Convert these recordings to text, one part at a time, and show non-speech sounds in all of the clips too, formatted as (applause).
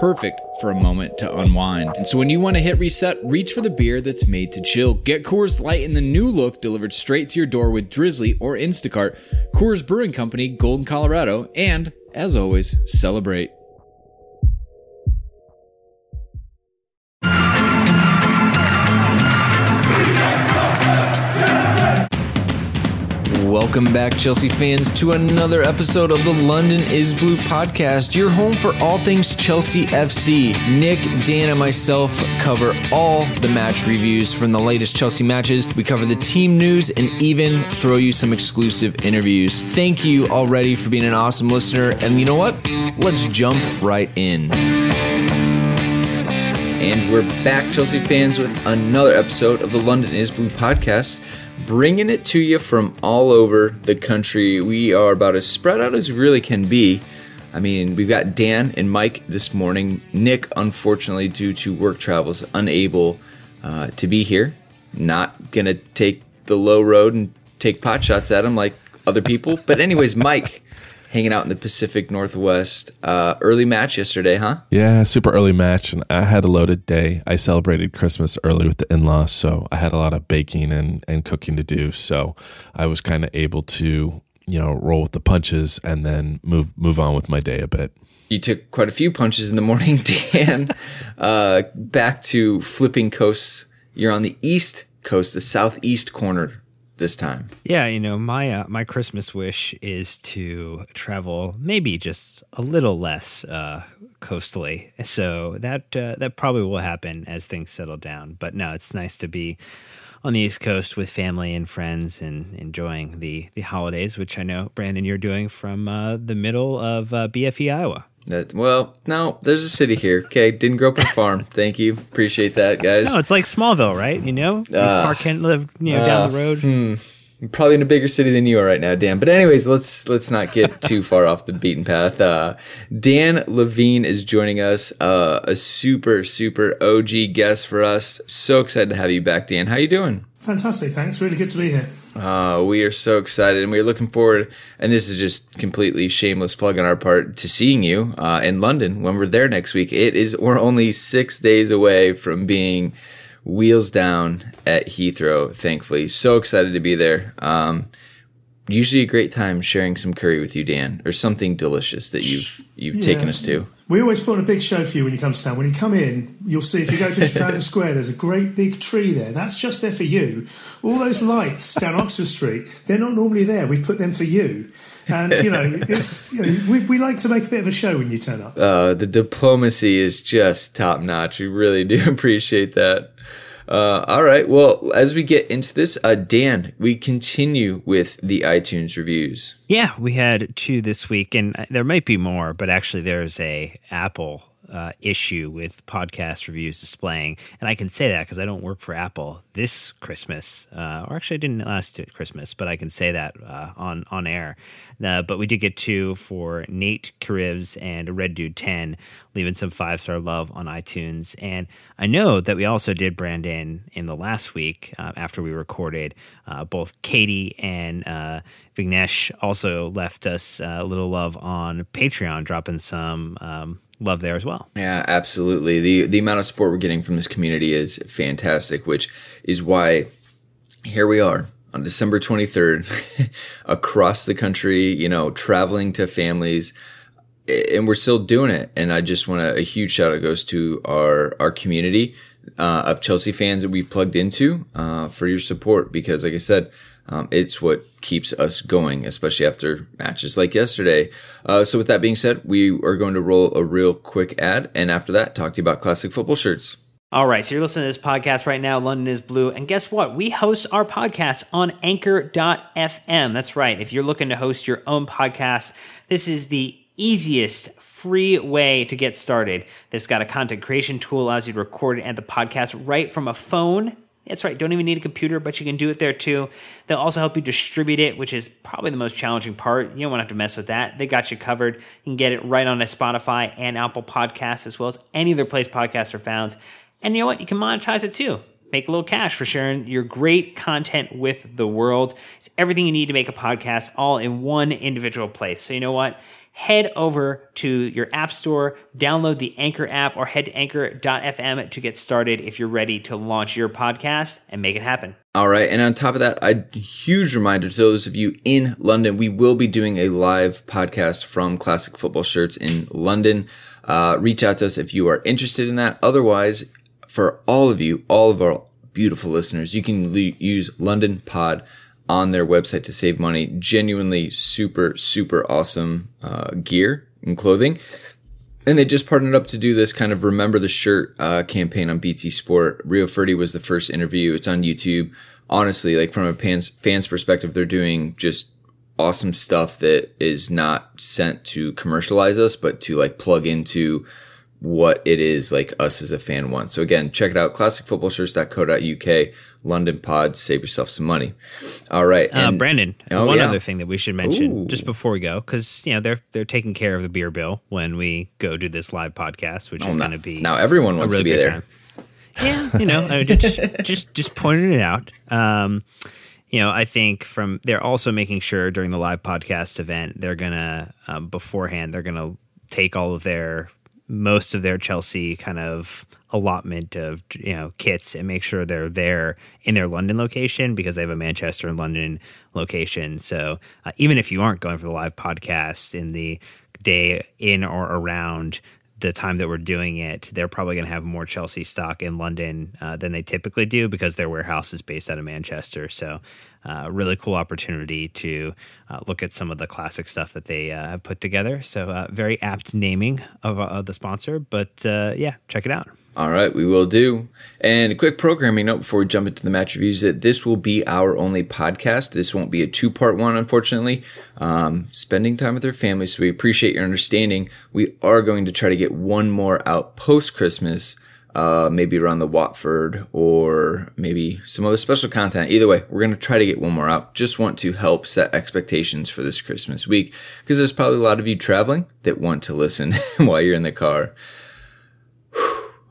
perfect for a moment to unwind. And so when you want to hit reset, reach for the beer that's made to chill. Get Coors Light in the new look delivered straight to your door with Drizly or Instacart. Coors Brewing Company, Golden, Colorado, and as always, celebrate. Welcome back, Chelsea fans, to another episode of the London is Blue podcast, your home for all things Chelsea FC. Nick, Dan, and myself cover all the match reviews from the latest Chelsea matches. We cover the team news and even throw you some exclusive interviews. Thank you already for being an awesome listener. And you know what? Let's jump right in. And we're back, Chelsea fans, with another episode of the London is Blue podcast bringing it to you from all over the country. We are about as spread out as we really can be. I mean, we've got Dan and Mike this morning. Nick, unfortunately, due to work travels, unable uh, to be here. Not gonna take the low road and take pot shots at him like other people. But anyways, Mike, hanging out in the Pacific Northwest. Uh, early match yesterday, huh? Yeah, super early match, and I had a loaded day. I celebrated Christmas early with the in laws, so I had a lot of baking and, and cooking to do. So I was kind of able to, you know, roll with the punches and then move move on with my day a bit. You took quite a few punches in the morning, (laughs) Dan. uh, back to flipping coasts. You're on the east coast, the southeast corner this time. Yeah, you know, my uh, my Christmas wish is to travel maybe just a little less uh, coastally. So that uh, that probably will happen as things settle down. But no, it's nice to be on the East Coast with family and friends and enjoying the the holidays, which I know Brandon you're doing from uh, the middle of uh, BFE Iowa. That, well, no, there's a city here. Okay, didn't grow up on a farm. Thank you, appreciate that, guys. No, it's like Smallville, right? You know, uh, Clark Kent lived, you know, uh, down the road. Hmm. Probably in a bigger city than you are right now, Dan. But anyways, let's let's not get (laughs) too far off the beaten path. Uh, Dan Levine is joining us, uh, a super super OG guest for us. So excited to have you back, Dan. How you doing? Fantastic, thanks. Really good to be here. Uh, we are so excited and we're looking forward, and this is just completely shameless plug on our part, to seeing you uh, in London when we're there next week. It is, we're only six days away from being wheels down at Heathrow, thankfully. So excited to be there. Um, usually a great time sharing some curry with you, Dan, or something delicious that you've you've yeah. taken us to. We always put on a big show for you when you come to town. When you come in, you'll see if you go to Trafalgar (laughs) Square, there's a great big tree there. That's just there for you. All those lights down Oxford Street, they're not normally there. We put them for you. And you know, it's you know, we, we like to make a bit of a show when you turn up. Uh, the diplomacy is just top notch. We really do (laughs) appreciate that. Uh, all right. Well, as we get into this, uh, Dan, we continue with the iTunes reviews. Yeah, we had two this week, and uh, there might be more, but actually, there's a Apple uh, issue with podcast reviews displaying, and I can say that because I don't work for Apple this Christmas, uh, or actually I didn't last Christmas, but I can say that uh, on on air. Uh, but we did get two for Nate Caribs and Red Dude Ten, leaving some five star love on iTunes, and I know that we also did Brandon in the last week uh, after we recorded. Uh, both Katie and Vignesh also left us a little love on Patreon, dropping some. Um, love there as well. Yeah, absolutely. The the amount of support we're getting from this community is fantastic, which is why here we are on December 23rd (laughs) across the country, you know, traveling to families and we're still doing it. And I just want a huge shout out goes to our, our community, uh, of Chelsea fans that we've plugged into, uh, for your support because like I said, um, it's what keeps us going, especially after matches like yesterday. Uh, so with that being said, we are going to roll a real quick ad. And after that, talk to you about classic football shirts. All right, so you're listening to this podcast right now, London is Blue. And guess what? We host our podcast on anchor.fm. That's right. If you're looking to host your own podcast, this is the easiest free way to get started. This got a content creation tool, allows you to record and the podcast right from a phone. That's right, don't even need a computer, but you can do it there too. They'll also help you distribute it, which is probably the most challenging part. You don't want to have to mess with that. They got you covered. You can get it right on a Spotify and Apple Podcasts, as well as any other place podcasts are found. And you know what? You can monetize it too. Make a little cash for sharing your great content with the world. It's everything you need to make a podcast all in one individual place. So, you know what? Head over to your app store, download the Anchor app, or head to anchor.fm to get started if you're ready to launch your podcast and make it happen. All right. And on top of that, a huge reminder to those of you in London, we will be doing a live podcast from Classic Football Shirts in London. Uh, reach out to us if you are interested in that. Otherwise, for all of you, all of our beautiful listeners, you can le- use London Pod on their website to save money. Genuinely super, super awesome uh, gear and clothing. And they just partnered up to do this kind of remember the shirt uh, campaign on BT Sport. Rio Ferdie was the first interview. It's on YouTube. Honestly, like from a fans, fans perspective, they're doing just awesome stuff that is not sent to commercialize us, but to like plug into what it is like us as a fan wants. So again, check it out, classicfootballshirts.co.uk, London pod, save yourself some money. All right. Uh, Brandon, oh, one yeah. other thing that we should mention Ooh. just before we go, because, you know, they're, they're taking care of the beer bill when we go do this live podcast, which oh, is going to be now everyone wants really to be there. Time. Yeah. You know, I mean, just, (laughs) just, just pointing it out. Um, you know, I think from they're also making sure during the live podcast event, they're gonna um, beforehand, they're gonna take all of their most of their Chelsea kind of allotment of you know kits and make sure they're there in their London location because they have a Manchester and London location. So uh, even if you aren't going for the live podcast in the day in or around the time that we're doing it, they're probably going to have more Chelsea stock in London uh, than they typically do because their warehouse is based out of Manchester. So, uh, really cool opportunity to uh, look at some of the classic stuff that they uh, have put together. So, uh, very apt naming of, uh, of the sponsor, but yeah, check it out. All right, we will do. And a quick programming note before we jump into the match reviews that this will be our only podcast. This won't be a two part one, unfortunately. Um, spending time with our family, so we appreciate your understanding. We are going to try to get one more out post Christmas, uh, maybe around the Watford or maybe some other special content. Either way, we're going to try to get one more out. Just want to help set expectations for this Christmas week because there's probably a lot of you traveling that want to listen (laughs) while you're in the car.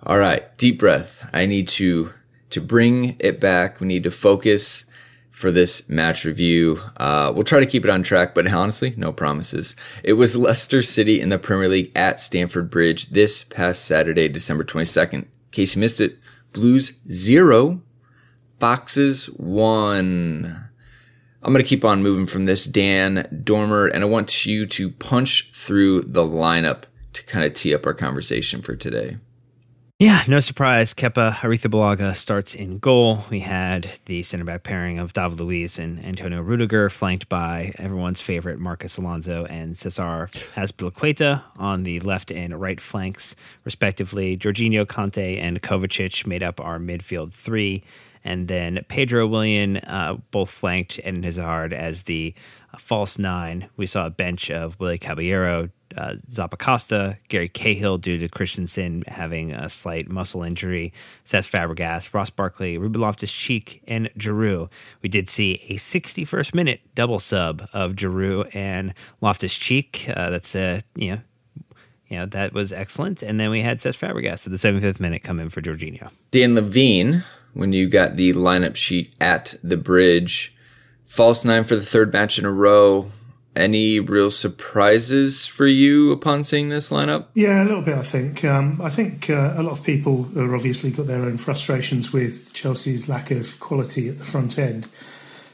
All right, deep breath. I need to to bring it back. We need to focus for this match review. Uh, we'll try to keep it on track, but honestly, no promises. It was Leicester City in the Premier League at Stamford Bridge this past Saturday, December 22nd. In case you missed it, Blues zero, Foxes one. I'm going to keep on moving from this, Dan Dormer, and I want you to punch through the lineup to kind of tee up our conversation for today. Yeah, no surprise. Kepa Arrizabalaga starts in goal. We had the center back pairing of David Luiz and Antonio Rudiger, flanked by everyone's favorite Marcos Alonso and Cesar Azpilicueta on the left and right flanks, respectively. Jorginho, Kante, and Kovacic made up our midfield three. And then Pedro Willian, uh, both flanked Eden Hazard as the uh, false nine. We saw a bench of Willy Caballero, uh, Zappacosta, Gary Cahill due to Christensen having a slight muscle injury, Cesc Fabregas, Ross Barkley, Ruben Loftus-Cheek, and Giroud. We did see a 61st minute double sub of Giroud and Loftus-Cheek. Uh, that's a, you know, you know, that was excellent. And then we had Cesc Fabregas at the 75th minute come in for Jorginho. Dan Levine, when you got the lineup sheet at the bridge, false nine for the third match in a row any real surprises for you upon seeing this lineup? Yeah, a little bit. I think. Um, I think uh, a lot of people have obviously got their own frustrations with Chelsea's lack of quality at the front end,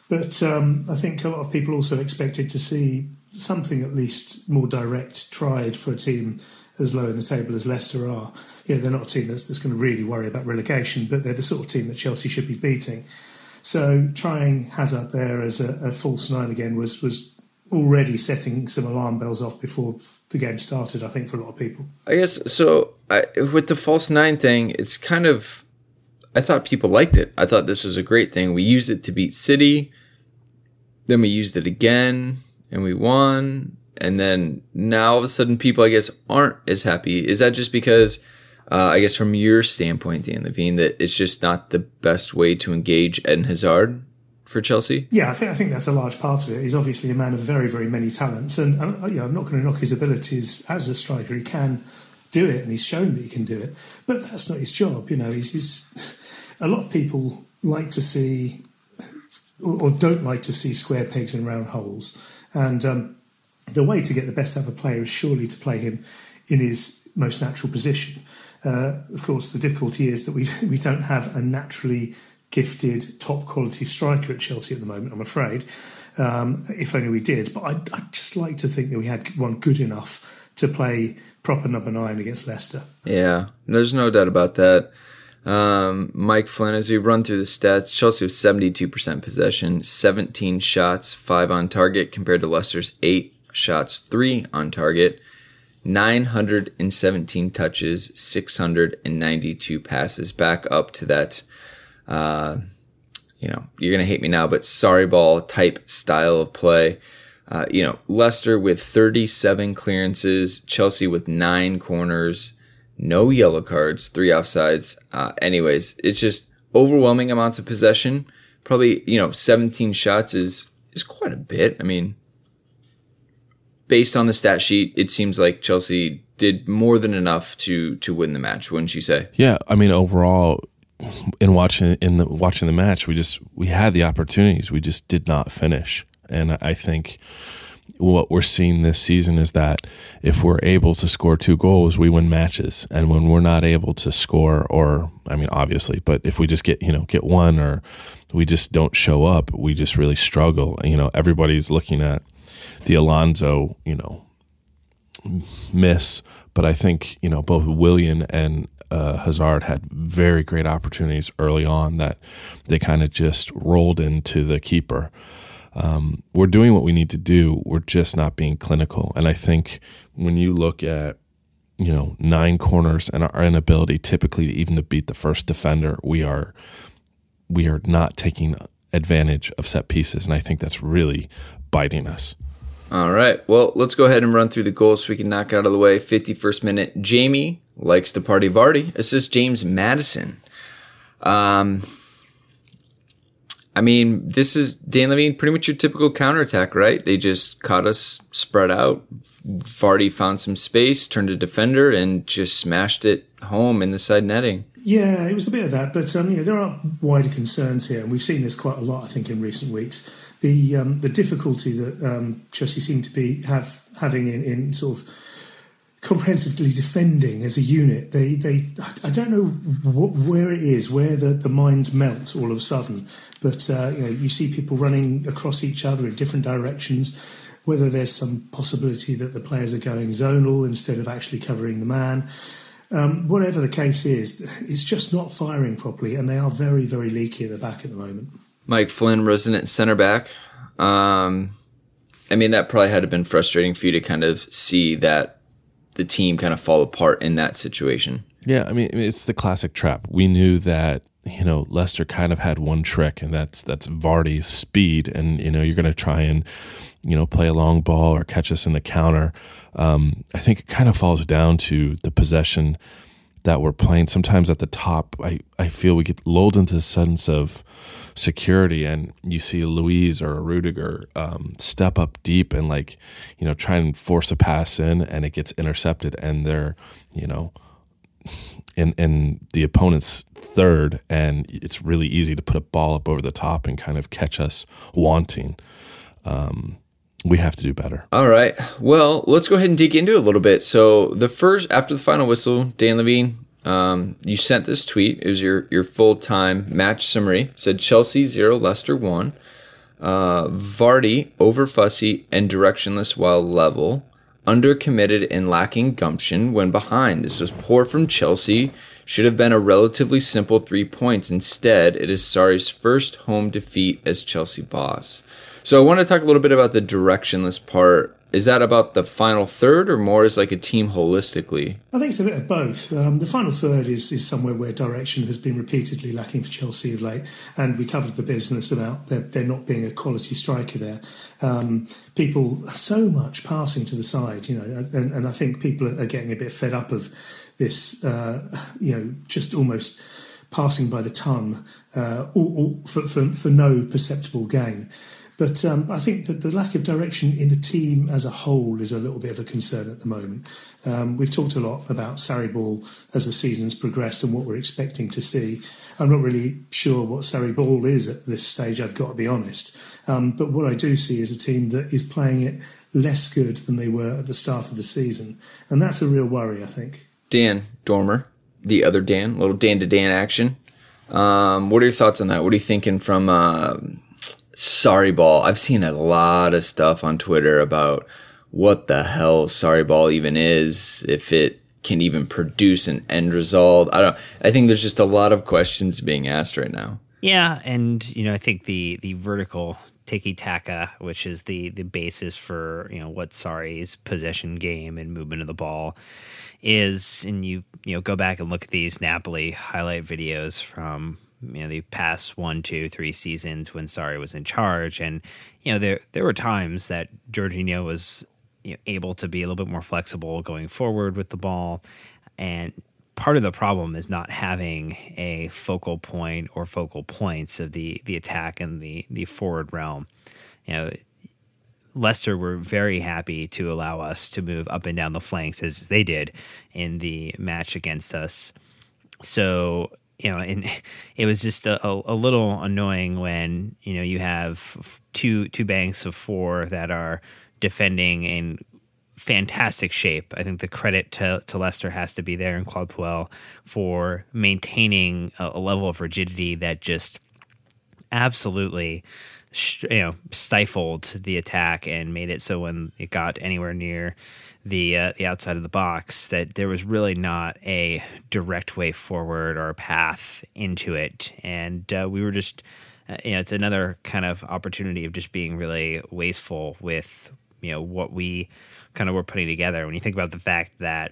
but um, I think a lot of people also expected to see something at least more direct tried for a team as low in the table as Leicester are. You know, they're not a team that's, that's going to really worry about relegation, but they're the sort of team that Chelsea should be beating. So trying Hazard there as a, a false nine again was was already setting some alarm bells off before the game started. I think for a lot of people. I guess so. I, with the false nine thing, it's kind of. I thought people liked it. I thought this was a great thing. We used it to beat City, then we used it again and we won. And then now all of a sudden, people I guess aren't as happy. Is that just because? Uh, I guess from your standpoint, Dan Levine, that it's just not the best way to engage Eden Hazard for Chelsea? Yeah, I think I think that's a large part of it. He's obviously a man of very, very many talents, and, and I'm not going to knock his abilities as a striker. He can do it, and he's shown that he can do it. But that's not his job. You know, he's, he's a lot of people like to see or, or, don't like to see square pegs in round holes, and um, the way to get the best out of a player is surely to play him in his most natural position. Uh, of course, the difficulty is that we (laughs) we don't have a naturally gifted, top quality striker at Chelsea at the moment, I'm afraid. Um, if only we did. But I'd, I'd, just like to think that we had one good enough to play proper number nine against Leicester. Yeah, there's no doubt about that. Um, Mike Flynn, as we run through the stats, Chelsea with 72% possession, 17 shots, 5 on target, compared to Leicester's 8 shots, 3 on target, 917 touches, 692 passes, back up to that uh, you know, you're going to hate me now, but Sarri ball type style of play. Uh, you know, Leicester with 37 clearances, Chelsea with nine corners, no yellow cards, three offsides. Uh, anyways, it's just overwhelming amounts of possession. Probably, you know, 17 shots is, is quite a bit. I mean, based on the stat sheet, it seems like Chelsea did more than enough to, to win the match, wouldn't you say? Yeah. I mean, overall, in watching in the watching the match, we just we had the opportunities, we just did not finish. And I think what we're seeing this season is that if we're able to score two goals, we win matches. And when we're not able to score, or I mean, obviously, but if we just get you know get one or we just don't show up, we just really struggle. You know, everybody's looking at the Alonso, you know, miss, but I think you know both Willian and uh, Hazard had very great opportunities early on that they kind of just rolled into the keeper. Um, we're doing what we need to do. We're just not being clinical. And I think when you look at you know nine corners and our inability typically even to beat the first defender, we are we are not taking advantage of set pieces, and I think that's really biting us. All right. Well, let's go ahead and run through the goals so we can knock out of the way. 51st minute, Jamie likes to party Vardy. Assist James Maddison. Um, I mean, this is Dan Levine, pretty much your typical counterattack, right? They just caught us spread out. Vardy found some space, turned a defender, and just smashed it home in the side netting. Yeah, it was a bit of that, but um, you know, there are wider concerns here, and we've seen this quite a lot, I think, in recent weeks. The um, the difficulty that um, Chelsea seem to be have having in, in sort of comprehensively defending as a unit. They, they, I don't know what, where it is, where the, the minds melt all of a sudden. But uh, you know, you see people running across each other in different directions. Whether there's some possibility that the players are going zonal instead of actually covering the man. Um, whatever the case is, it's just not firing properly, and they are very, very leaky at the back at the moment. Mike Flynn, resident center back. Um, I mean, that probably had been frustrating for you to kind of see that the team kind of fall apart in that situation. Yeah, I mean it's the classic trap. We knew that you know Leicester kind of had one trick, and that's that's Vardy's speed, and you know you're going to try and you know play a long ball or catch us in the counter. Um, I think it kind of falls down to the possession that we're playing. Sometimes at the top, I I feel we get lulled into a sense of security and you see Luiz or Rudiger um, step up deep and like you know try and force a pass in and it gets intercepted and they're you know in in the opponent's third and it's really easy to put a ball up over the top and kind of catch us wanting. Um, we have to do better. All right. Well, let's go ahead and dig into it a little bit. So the first after the final whistle, Dan Levine um, you sent this tweet. It was your your full time match summary. It said Chelsea zero, Leicester one. Uh, Vardy, over fussy and directionless while level. Undercommitted and lacking gumption when behind. This was poor from Chelsea. Should have been a relatively simple three points. Instead, it is Sarri's first home defeat as Chelsea boss. So I want to talk a little bit about the directionless part is that about the final third or more as like a team holistically? I think it's a bit of both. Um, the final third is, is somewhere where direction has been repeatedly lacking for Chelsea of late, and we covered the business about there, there not being a quality striker there. Um, people so much passing to the side, you know, and, and I think people are getting a bit fed up of this, uh, you know, just almost passing by the ton uh, or, or for, for, for no perceptible gain. But um, I think that the lack of direction in the team as a whole is a little bit of a concern at the moment. Um, we've talked a lot about Sarri Ball as the season's progressed and what we're expecting to see. I'm not really sure what Sarri Ball is at this stage, I've got to be honest. Um, but what I do see is a team that is playing it less good than they were at the start of the season. And that's a real worry, I think. Dan Dormer, the other Dan, little Dan to Dan action. Um, what are your thoughts on that? What are you thinking from. Uh, Sarri Ball. I've seen a lot of stuff on Twitter about what the hell Sarri Ball even is, if it can even produce an end result. I don't I think there's just a lot of questions being asked right now. Yeah, and you know, I think the the vertical tiki taka, which is the the basis for you know what Sarri's possession game and movement of the ball is, and you you know go back and look at these Napoli highlight videos from you know the past one, two, three seasons when Sarri was in charge, and you know there there were times that Jorginho was you know, able to be a little bit more flexible going forward with the ball, and part of the problem is not having a focal point or focal points of the the attack and the the forward realm. You know, Leicester were very happy to allow us to move up and down the flanks as they did in the match against us. So you know, and it was just a, a, little annoying when you know you have two two banks of four that are defending in fantastic shape. I think the credit to, to Leicester has to be there in Claude Puel for maintaining a, a level of rigidity that just absolutely you know stifled the attack and made it so when it got anywhere near the uh, the outside of the box that there was really not a direct way forward or a path into it, and uh, we were just uh, you know it's another kind of opportunity of just being really wasteful with you know what we kind of were putting together. When you think about the fact that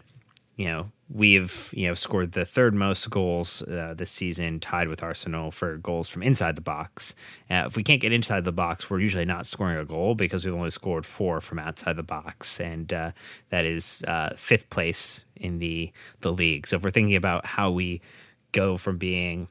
you know we've you know scored the third most goals uh, this season, tied with Arsenal for goals from inside the box. Uh, if we can't get inside the box, we're usually not scoring a goal because we've only scored four from outside the box, and uh, that is uh, fifth place in the the league. So if we're thinking about how we go from being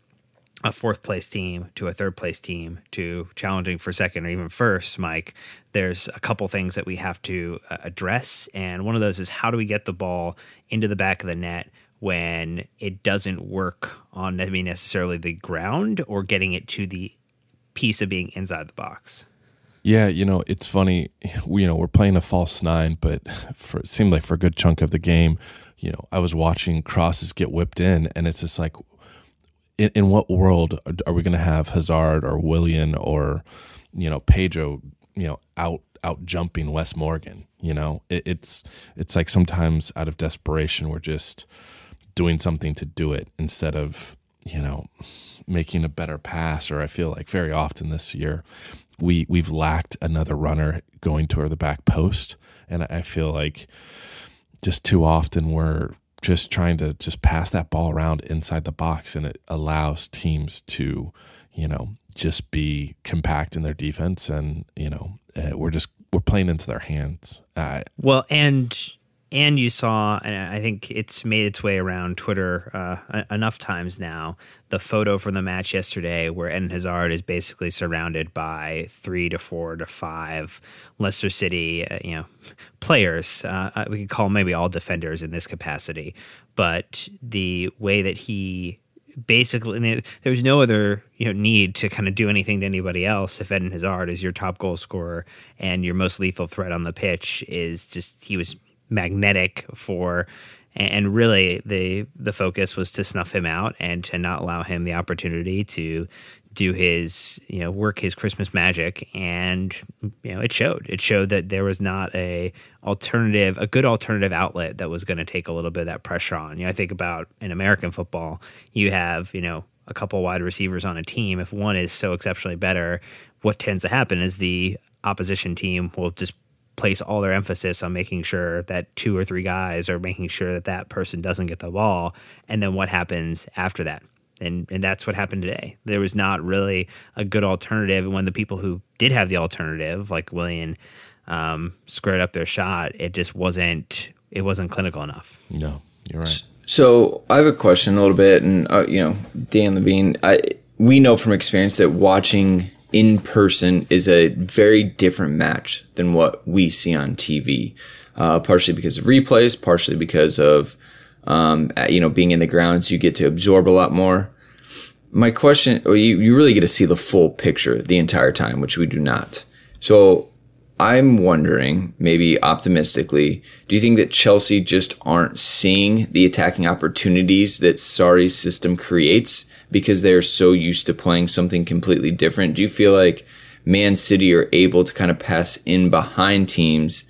a fourth place team to a third place team to challenging for second or even first, Mike, there's a couple things that we have to uh, address. And one of those is how do we get the ball into the back of the net when it doesn't work on mean, necessarily the ground or getting it to the piece of being inside the box? Yeah, you know, it's funny. We, you know, we're playing a false nine, but for, it seemed like for a good chunk of the game, you know, I was watching crosses get whipped in, and it's just like, in, in what world are we going to have Hazard or Willian or you know Pedro you know out out jumping Wes Morgan? You know, it, it's it's like sometimes out of desperation we're just doing something to do it instead of you know making a better pass. Or I feel like very often this year we we've lacked another runner going toward the back post, and I feel like just too often we're just trying to just pass that ball around inside the box and it allows teams to you know just be compact in their defense and you know uh, we're just we're playing into their hands. Uh, well and and you saw, and I think it's made its way around Twitter uh, enough times now, the photo from the match yesterday where Eden Hazard is basically surrounded by three to four to five Leicester City, uh, you know, players. Uh, uh we could call maybe all defenders in this capacity, but the way that he basically there was no other you know need to kind of do anything to anybody else if Eden Hazard is your top goal scorer and your most lethal threat on the pitch is just he was magnetic for and really the the focus was to snuff him out and to not allow him the opportunity to do his you know work his christmas magic. And you know it showed. It showed that there was not a alternative a good alternative outlet that was going to take a little bit of that pressure on. You know i think about in american football you have you know a couple wide receivers on a team. If one is so exceptionally better what tends to happen is the opposition team will just place all their emphasis on making sure that two or three guys are making sure that that person doesn't get the ball. And then what happens after that? And and that's what happened today. There was not really a good alternative. And when the people who did have the alternative like Willian um, squared up their shot it just wasn't it wasn't clinical enough. No, you're right. So I have a question a little bit, and uh, you know, Dan Levine, I we know from experience that watching in person is a very different match than what we see on TV. Uh, partially because of replays, partially because of um, uh, you know being in the grounds, you get to absorb a lot more. My question, or you, you really get to see the full picture the entire time, which we do not. So I'm wondering, maybe optimistically, do you think that Chelsea just aren't seeing the attacking opportunities that Sarri's system creates because they're so used to playing something completely different? Do you feel like Man City are able to kind of pass in behind teams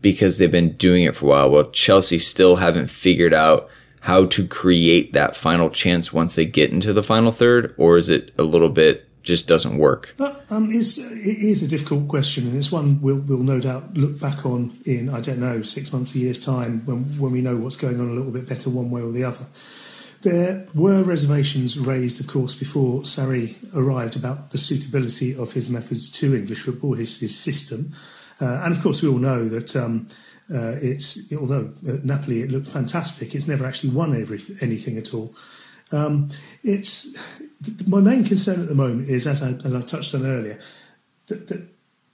because they've been doing it for a while? Well, Chelsea still haven't figured out how to create that final chance once they get into the final third, or is it a little bit just doesn't work? That um, is it is a difficult question, and it's one we'll we'll no doubt look back on in I don't know six months, a year's time when when we know what's going on a little bit better one way or the other. There were reservations raised, of course, before Sarri arrived about the suitability of his methods to English football, his his system, uh, and of course we all know that. Um, uh, it's although at Napoli it looked fantastic. It's never actually won every, anything at all. Um, it's my main concern at the moment is, as I, as I touched on earlier, that, that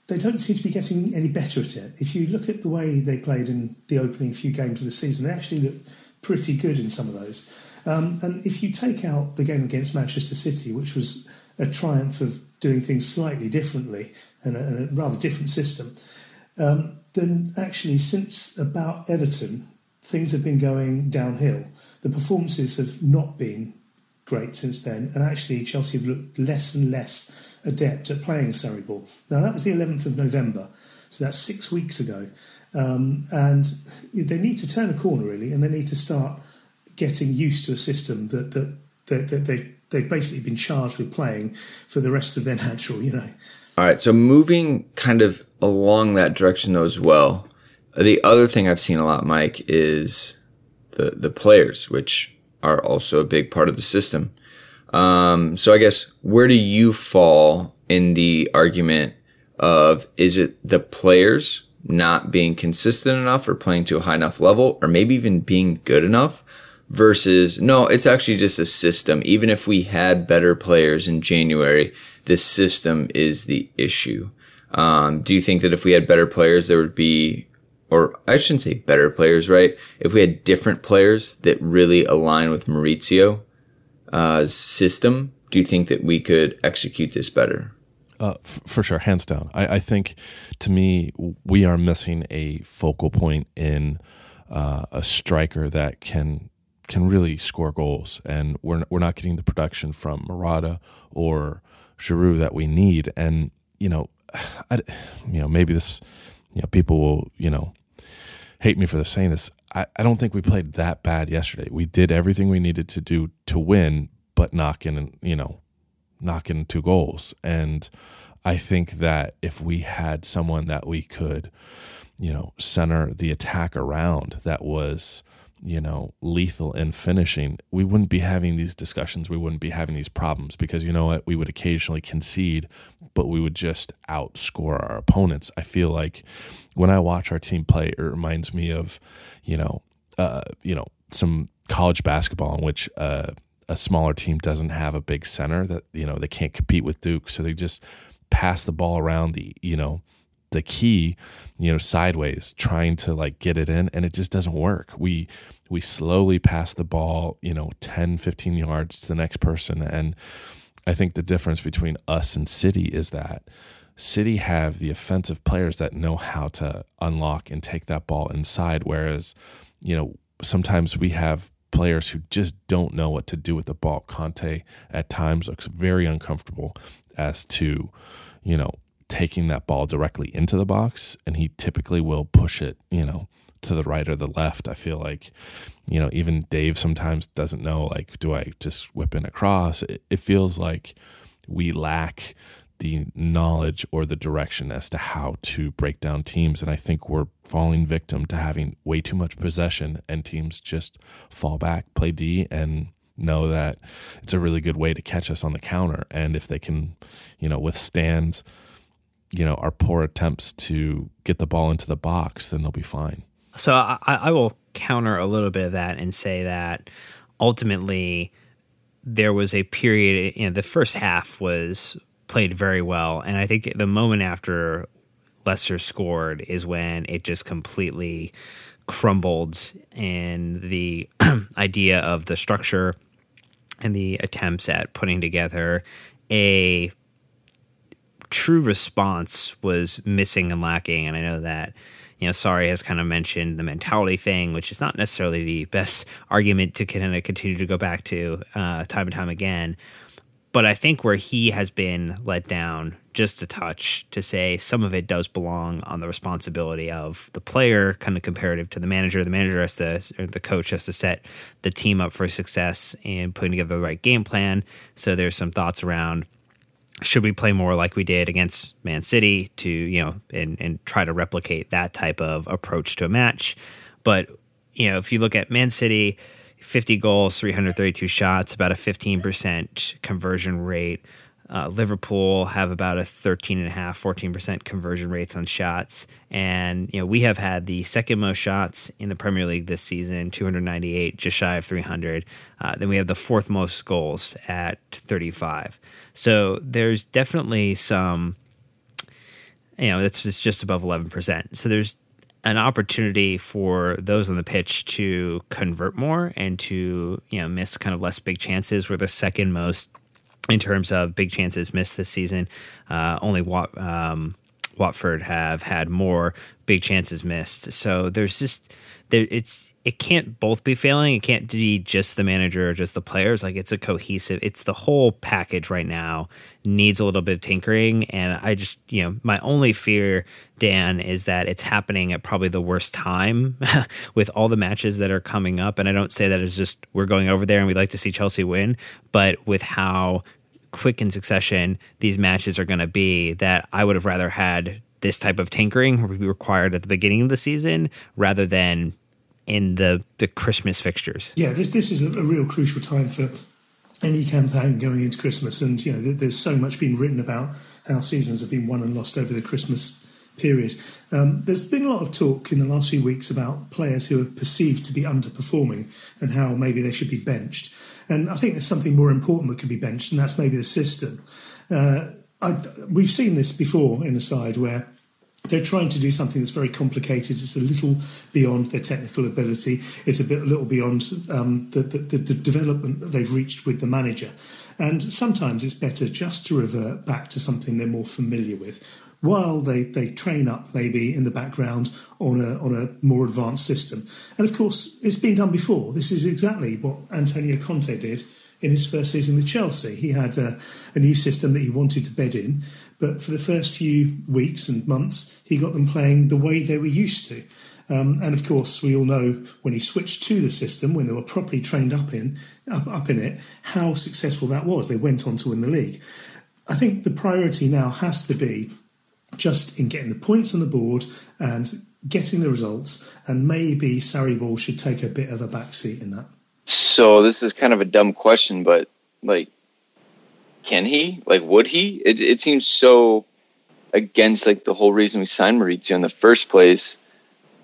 they don't seem to be getting any better at it. If you look at the way they played in the opening few games of the season, they actually look pretty good in some of those. Um, and if you take out the game against Manchester City, which was a triumph of doing things slightly differently and a, and a rather different system, um, then actually since about Everton, things have been going downhill. The performances have not been great since then, and actually Chelsea have looked less and less adept at playing Sarri ball. Now that was the 11th of November, so that's six weeks ago, um, and they need to turn a corner really, and they need to start getting used to a system that that, that, that they they've basically been charged with playing for the rest of their (laughs) natural, you know. All right, so moving kind of along that direction though as well. The other thing I've seen a lot, Mike, is the the players, which are also a big part of the system. Um, so I guess where do you fall in the argument of is it the players not being consistent enough or playing to a high enough level or maybe even being good enough versus no, it's actually just a system. Even if we had better players in January, this system is the issue. Um, do you think that if we had better players, there would be, or I shouldn't say better players, right? If we had different players that really align with Maurizio's uh, system, do you think that we could execute this better? Uh, f- for sure, hands down. I, I think to me, we are missing a focal point in uh, a striker that can can really score goals, and we're we're not getting the production from Morata or Giroud that we need. And you know, (sighs) I, you know, maybe this, you know, people will you know hate me for the saying this. I, I don't think we played that bad yesterday. We did everything we needed to do to win, but knock in, you know, knock in two goals. And I think that if we had someone that we could, you know, center the attack around that was, you know, lethal in finishing, we wouldn't be having these discussions. We wouldn't be having these problems because you know what? We would occasionally concede, but we would just outscore our opponents. I feel like when I watch our team play, it reminds me of, you know, uh, you know, some college basketball in which uh, a smaller team doesn't have a big center that you know they can't compete with Duke, so they just pass the ball around the you know the key you know sideways trying to like get it in and it just doesn't work. We we slowly pass the ball you know 10 15 yards to the next person. And i think the difference between us and city is that city have the offensive players that know how to unlock and take that ball inside. Whereas you know sometimes we have players who just don't know what to do with the ball. Kante at times looks very uncomfortable as to, you know, taking that ball directly into the box, and he typically will push it, you know, to the right or the left. I feel like, you know, even Dave sometimes doesn't know, like, do I just whip in across? It, it feels like we lack the knowledge or the direction as to how to break down teams. And I think we're falling victim to having way too much possession and teams just fall back, play D, and know that it's a really good way to catch us on the counter. And if they can, you know, withstand, you know, our poor attempts to get the ball into the box, then they'll be fine. So I, I will counter a little bit of that and say that ultimately there was a period, you know, the first half was played very well. And I think the moment after Leicester scored is when it just completely crumbled and the (clears throat) idea of the structure and the attempts at putting together a true response was missing and lacking. And I know that, you know, Sarri has kind of mentioned the mentality thing, which is not necessarily the best argument to kind of continue to go back to uh, time and time again. But I think where he has been let down just a touch to say some of it does belong on the responsibility of the player, kind of comparative to the manager. The manager has to, or the coach has to set the team up for success and putting together the right game plan. So there's some thoughts around should we play more like we did against Man City to, you know, and, and try to replicate that type of approach to a match. But, you know, if you look at Man City, 50 goals, 332 shots, about a 15% conversion rate. Uh, Liverpool have about a 13.5, 14% conversion rates on shots. And, you know, we have had the second most shots in the Premier League this season, 298, just shy of 300. Uh, then we have the fourth most goals at 35. So there's definitely some, you know, just, just above 11%. So there's an opportunity for those on the pitch to convert more and to you know miss kind of less big chances. We're the second most in terms of big chances missed this season. Uh, only Wat, um, Watford have had more big chances missed. So there's just it's it can't both be failing. It can't be just the manager or just the players. Like it's a cohesive. It's the whole package right now needs a little bit of tinkering. And I just you know my only fear, Dan, is that it's happening at probably the worst time (laughs) with all the matches that are coming up. And I don't say that as just we're going over there and we'd like to see Chelsea win, but with how quick in succession these matches are going to be, that I would have rather had this type of tinkering be required at the beginning of the season rather than in the the Christmas fixtures. Yeah, this this is a, real crucial time for any campaign going into Christmas, and you know there's so much been written about how seasons have been won and lost over the Christmas period. Um, there's been a lot of talk in the last few weeks about players who are perceived to be underperforming and how maybe they should be benched. And I think there's something more important that could be benched, and that's maybe the system. Uh, I, we've seen this before in a side where they're trying to do something that's very complicated. It's a little beyond their technical ability. It's a bit, a little beyond um, the, the, the, development that they've reached with the manager. And sometimes it's better just to revert back to something they're more familiar with, while they, they train up maybe in the background on a on a more advanced system. And of course, it's been done before. This is exactly what Antonio Conte did in his first season with Chelsea. He had a, a, new system that he wanted to bed in, but for the first few weeks and months, he got them playing the way they were used to. Um, and of course, we all know when he switched to the system, when they were properly trained up in up, up in it, how successful that was. They went on to win the league. I think the priority now has to be just in getting the points on the board and getting the results. And maybe Sarri Ball should take a bit of a backseat in that. So this is kind of a dumb question, but like, can he? Like, would he? It it seems so against like the whole reason we signed Maurizio in the first place.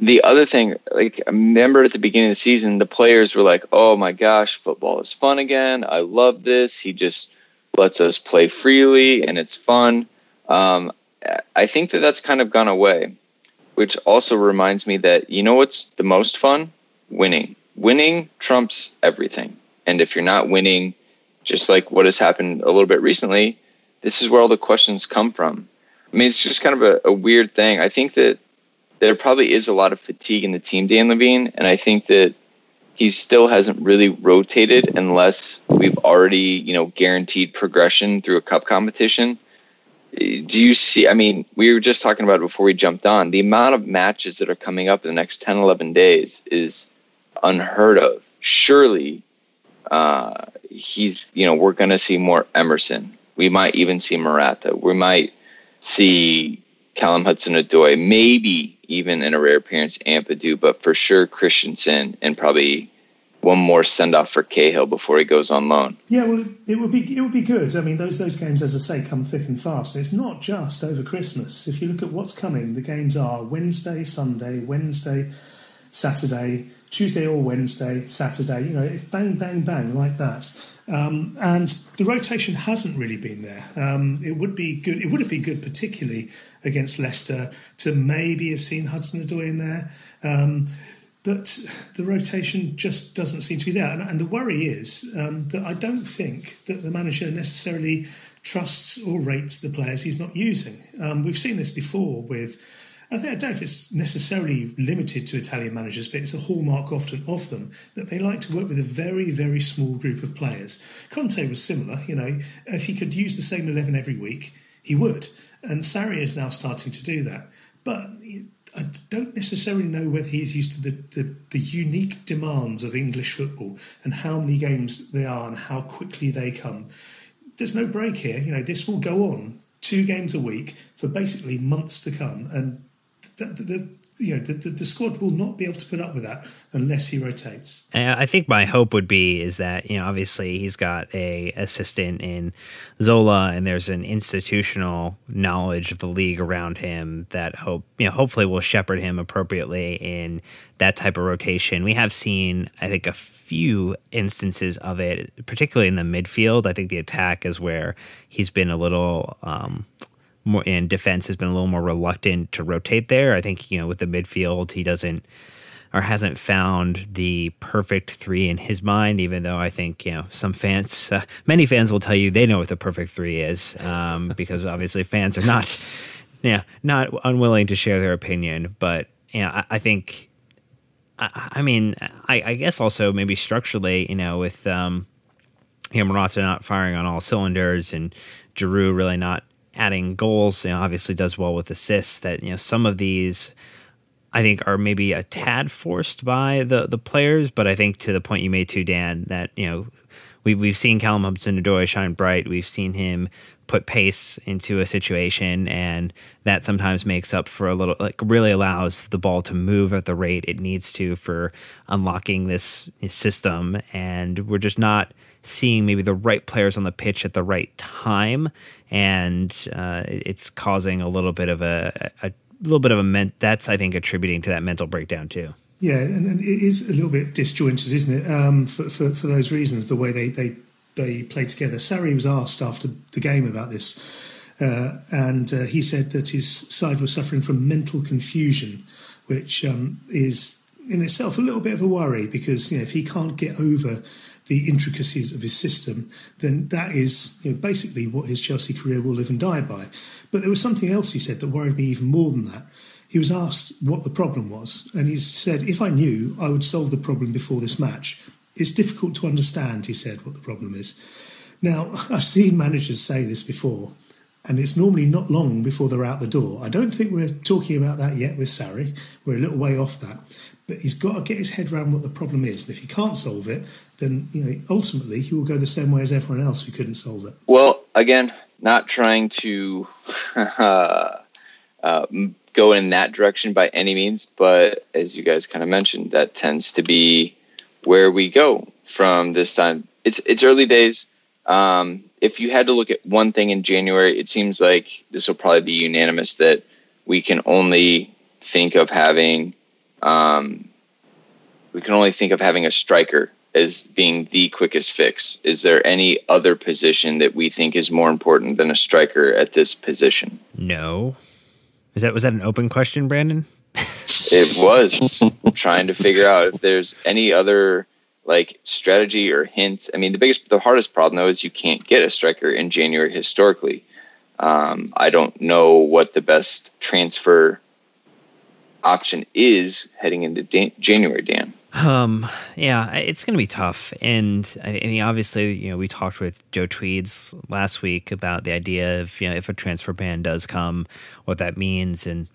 The other thing, like, I remember at the beginning of the season, the players were like, "Oh my gosh, football is fun again! I love this. He just lets us play freely, and it's fun." Um, I think that that's kind of gone away, which also reminds me that you know what's the most fun? Winning winning trumps everything. And if you're not winning, just like what has happened a little bit recently, this is where all the questions come from. I mean, it's just kind of a, a weird thing. I think that there probably is a lot of fatigue in the team, Dan Levine, and I think that he still hasn't really rotated unless we've already, you know, guaranteed progression through a cup competition. Do you see? I mean, we were just talking about it before we jumped on. The amount of matches that are coming up in the next 10, 11 days is unheard of. Surely, uh, he's, you know, we're going to see more Emerson. We might even see Morata. We might see Callum Hudson Odoi, maybe even in a rare appearance, Ampadu, but for sure Christensen and probably one more send off for Cahill before he goes on loan. Yeah, well, it would be it would be good. I mean, those those games, as I say, come thick and fast. It's not just over Christmas. If you look at what's coming, the games are Wednesday, Sunday, Wednesday, Saturday, Tuesday or Wednesday, Saturday. You know, bang, bang, bang like that. Um, and the rotation hasn't really been there. Um, it would be good. It would have been good, particularly against Leicester, to maybe have seen Hudson Odoi in there. Um, but the rotation just doesn't seem to be there. And, and the worry is um, that I don't think that the manager necessarily trusts or rates the players he's not using. Um, we've seen this before with. I, think, I don't know if it's necessarily limited to Italian managers, but it's a hallmark often of them that they like to work with a very, very small group of players. Conte was similar. You know, if he could use the same eleven every week, he would. And Sarri is now starting to do that. But I don't necessarily know whether he's used to the, the, the, unique demands of English football and how many games they are and how quickly they come. There's no break here. You know, this will go on two games a week for basically months to come. And the, the, you know the, the, the, squad will not be able to put up with that unless he rotates. I think my hope would be is that you know obviously he's got a assistant in Zola and there's an institutional knowledge of the league around him that hope you know hopefully will shepherd him appropriately in that type of rotation. We have seen I think a few instances of it, particularly in the midfield. I think the attack is where he's been a little. Um, more in defense has been a little more reluctant to rotate there. I think you know with the midfield he doesn't or hasn't found the perfect three in his mind. Even though I think you know some fans, uh, many fans will tell you they know what the perfect three is um, (laughs) because obviously fans are not yeah not unwilling to share their opinion. But you know, I, I, think. I, I mean, I, I, guess also maybe structurally, you know, with um, you know, Morata not firing on all cylinders and Giroud really not adding goals, you know, obviously does well with assists. That you know some of these, I think, are maybe a tad forced by the the players. But I think to the point you made too, Dan, that you know we we've seen Callum Hudson-Odoi shine bright. We've seen him put pace into a situation, and that sometimes makes up for a little, like really allows the ball to move at the rate it needs to for unlocking this system. And we're just not seeing maybe the right players on the pitch at the right time, and uh, it's causing a little bit of a, a, little bit of a ment. That's I think attributing to that mental breakdown too. Yeah, and, and it is a little bit disjointed, isn't it? Um, for, for for those reasons, the way they they they play together. Sarri was asked after the game about this, uh, and uh, he said that his side was suffering from mental confusion, which um, is in itself a little bit of a worry because you know if he can't get over the intricacies of his system, then that is you know, basically what his Chelsea career will live and die by. But there was something else he said that worried me even more than that. He was asked what the problem was, and he said, If I knew, I would solve the problem before this match. It's difficult to understand, he said, what the problem is. Now, (laughs) I've seen managers say this before, and it's normally not long before they're out the door. I don't think we're talking about that yet with Sarri. We're a little way off that. But he's got to get his head around what the problem is. And if he can't solve it, then you know ultimately he will go the same way as everyone else who couldn't solve it. Well, again, not trying to (laughs) uh, uh, go in that direction by any means, but as you guys kind of mentioned, that tends to be where we go from this time. It's it's early days. Um, if you had to look at one thing in January, it seems like this will probably be unanimous that we can only think of having um, we can only think of having a striker as being the quickest fix. Is there any other position that we think is more important than a striker at this position? No. Is that was that an open question, Brandon? (laughs) it was trying to figure out if there's any other like strategy or hints. I mean, the biggest, the hardest problem though is you can't get a striker in January historically. Um, I don't know what the best transfer option is heading into Dan- January, Dan? Um, yeah, it's going to be tough. And I mean, obviously, you know, we talked with Joe Tweeds last week about the idea of, you know, if a transfer ban does come, what that means and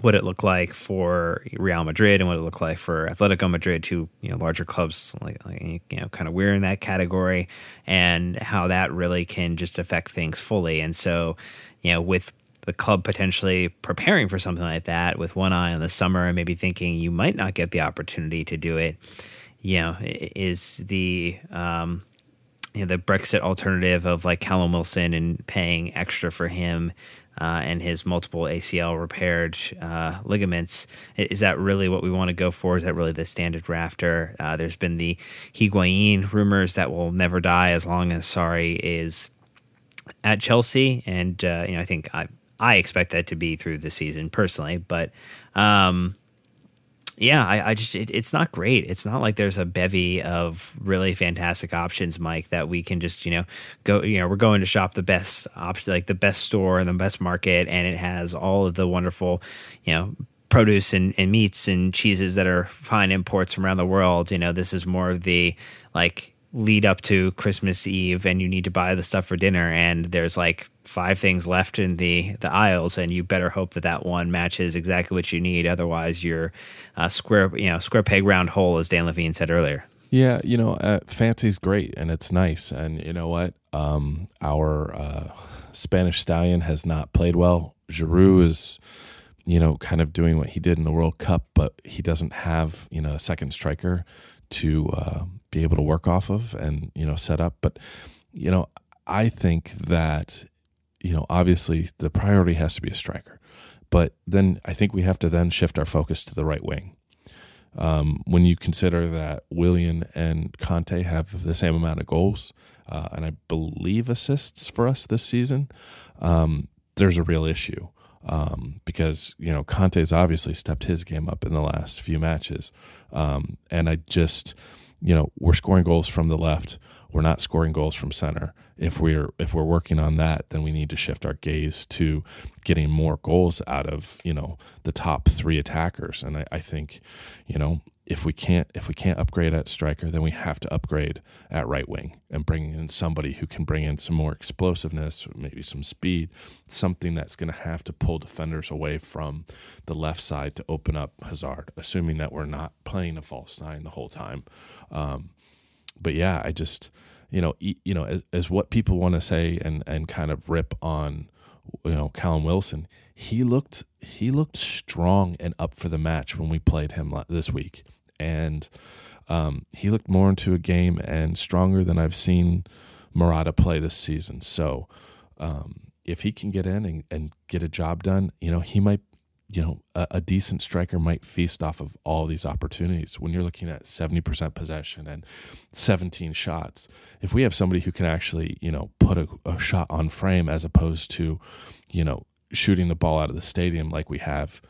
what it looked like for Real Madrid and what it looked like for Atletico Madrid, two you know larger clubs like, like you know kind of we're in that category, and how that really can just affect things fully. And so, you know, with the club potentially preparing for something like that with one eye on the summer and maybe thinking you might not get the opportunity to do it, you know, is the um, you know, the Brexit alternative of like Callum Wilson and paying extra for him uh, and his multiple ACL repaired uh, ligaments. Is that really what we want to go for? Is that really the standard rafter? Uh, there's been the Higuain rumors that will never die as long as Sarri is at Chelsea, and uh, you know I think I I expect that to be through the season personally, but. Um, yeah, I, I just it, it's not great. It's not like there's a bevy of really fantastic options, Mike, that we can just you know go. You know, we're going to shop the best option, like the best store and the best market, and it has all of the wonderful, you know, produce and, and meats and cheeses that are fine imports from around the world. You know, this is more of the like lead up to Christmas Eve and you need to buy the stuff for dinner and there's like five things left in the the aisles and you better hope that that one matches exactly what you need otherwise you're uh, square you know square peg round hole as Dan Levine said earlier. Yeah, you know, uh, fancy's great and it's nice and you know what? Um, our uh, Spanish stallion has not played well. Giroud is you know, kind of doing what he did in the World Cup, but he doesn't have, you know, a second striker to uh, be able to work off of and you know set up. But you know, I think that you know obviously the priority has to be a striker, but then I think we have to then shift our focus to the right wing. Um, when you consider that Willian and Kanté have the same amount of goals uh, and I believe assists for us this season, um, there's a real issue. Um, because you know Kanté's obviously stepped his game up in the last few matches, um, and I just you know, we're scoring goals from the left. We're not scoring goals from center. If we're if we're working on that, then we need to shift our gaze to getting more goals out of you know the top three attackers. And I, I think, you know, if we can't if we can't upgrade at striker, then we have to upgrade at right wing and bring in somebody who can bring in some more explosiveness, maybe some speed, something that's going to have to pull defenders away from the left side to open up Hazard, assuming that we're not playing a false nine the whole time. Um, but yeah, I just you know you know as, as what people want to say and and kind of rip on you know Callum Wilson, he looked he looked strong and up for the match when we played him this week and um, he looked more into a game and stronger than I've seen Morata play this season. So um, if he can get in and, and, get a job done, you know, he might, you know, a, a, decent striker might feast off of all these opportunities. When you're looking at 70% possession and 17 shots, if we have somebody who can actually, you know, put a, a shot on frame as opposed to, you know, shooting the ball out of the stadium like we have